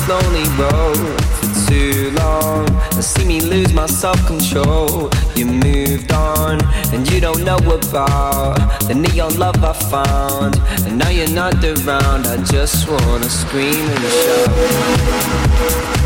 This lonely road for too long. And see me lose my self-control. You moved on, and you don't know about the neon love I found. And now you're not around. I just wanna scream and shout.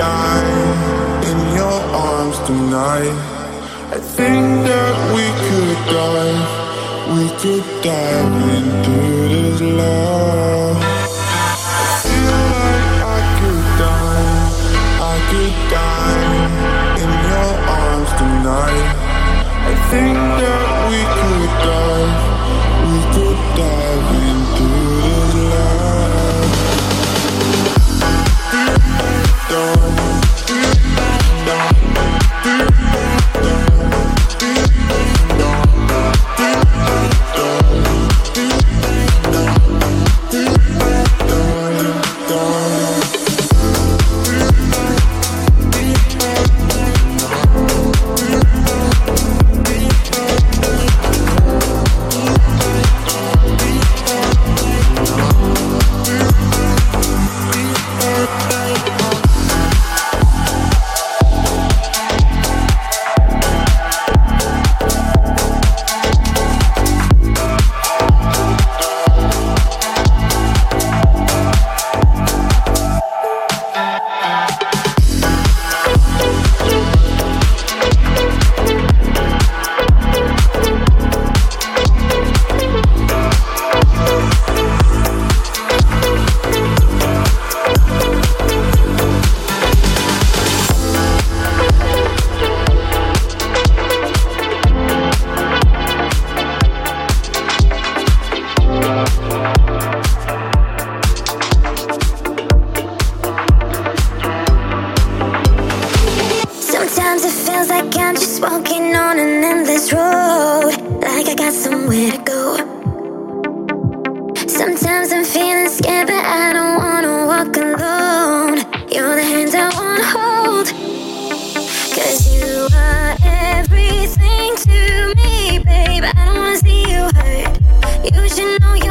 die in your arms tonight. I think that we could die. we could dive into this love. I feel like I could die, I could die in your arms tonight. I think that. you know you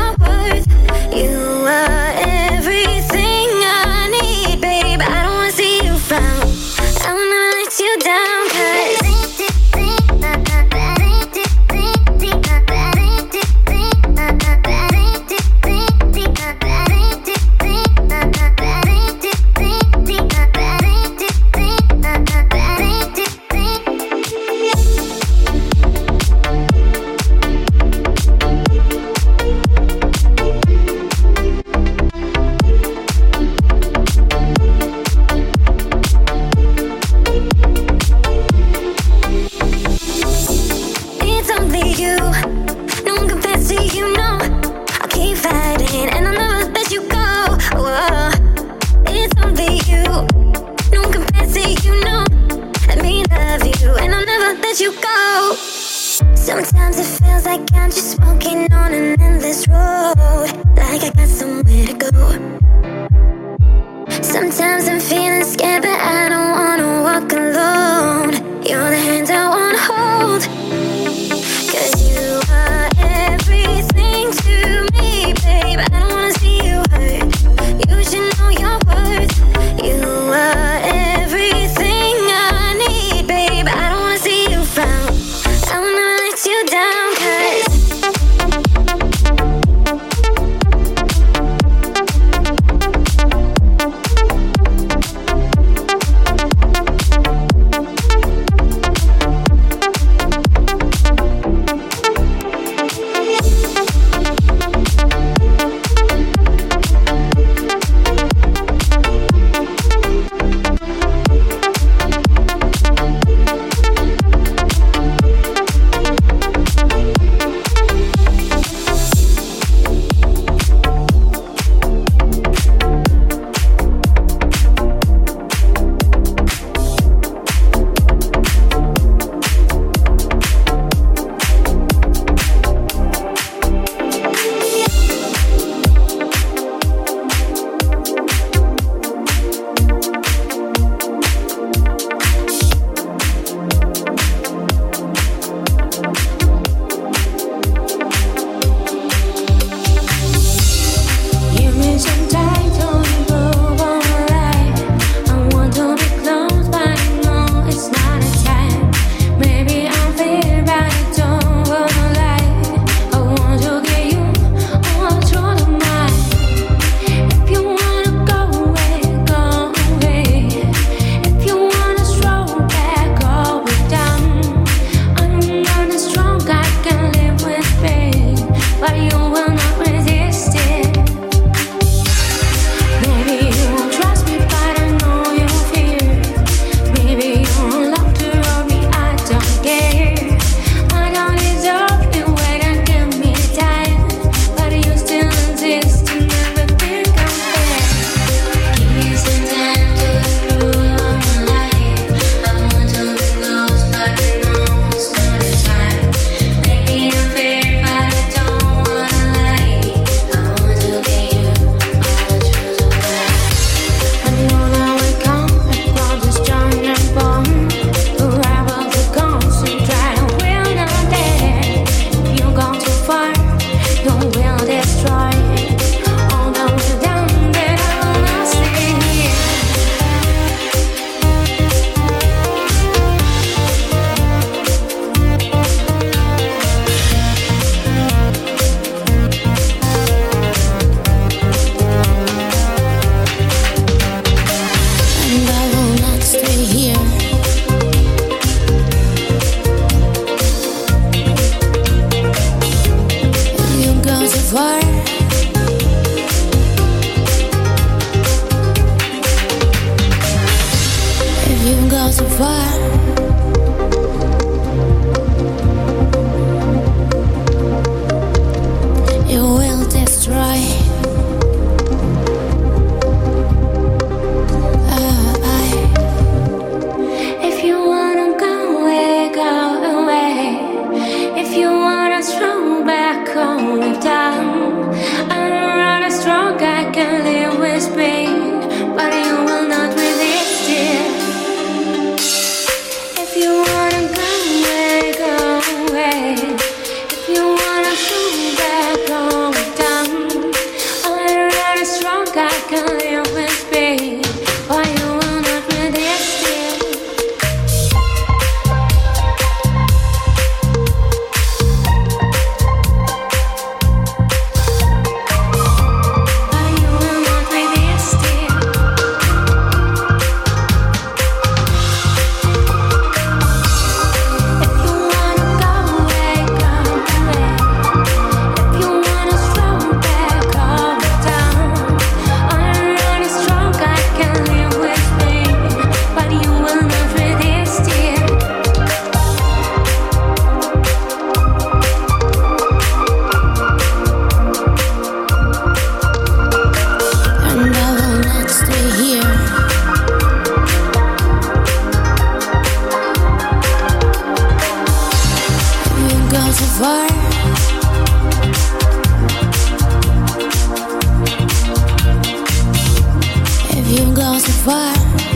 far.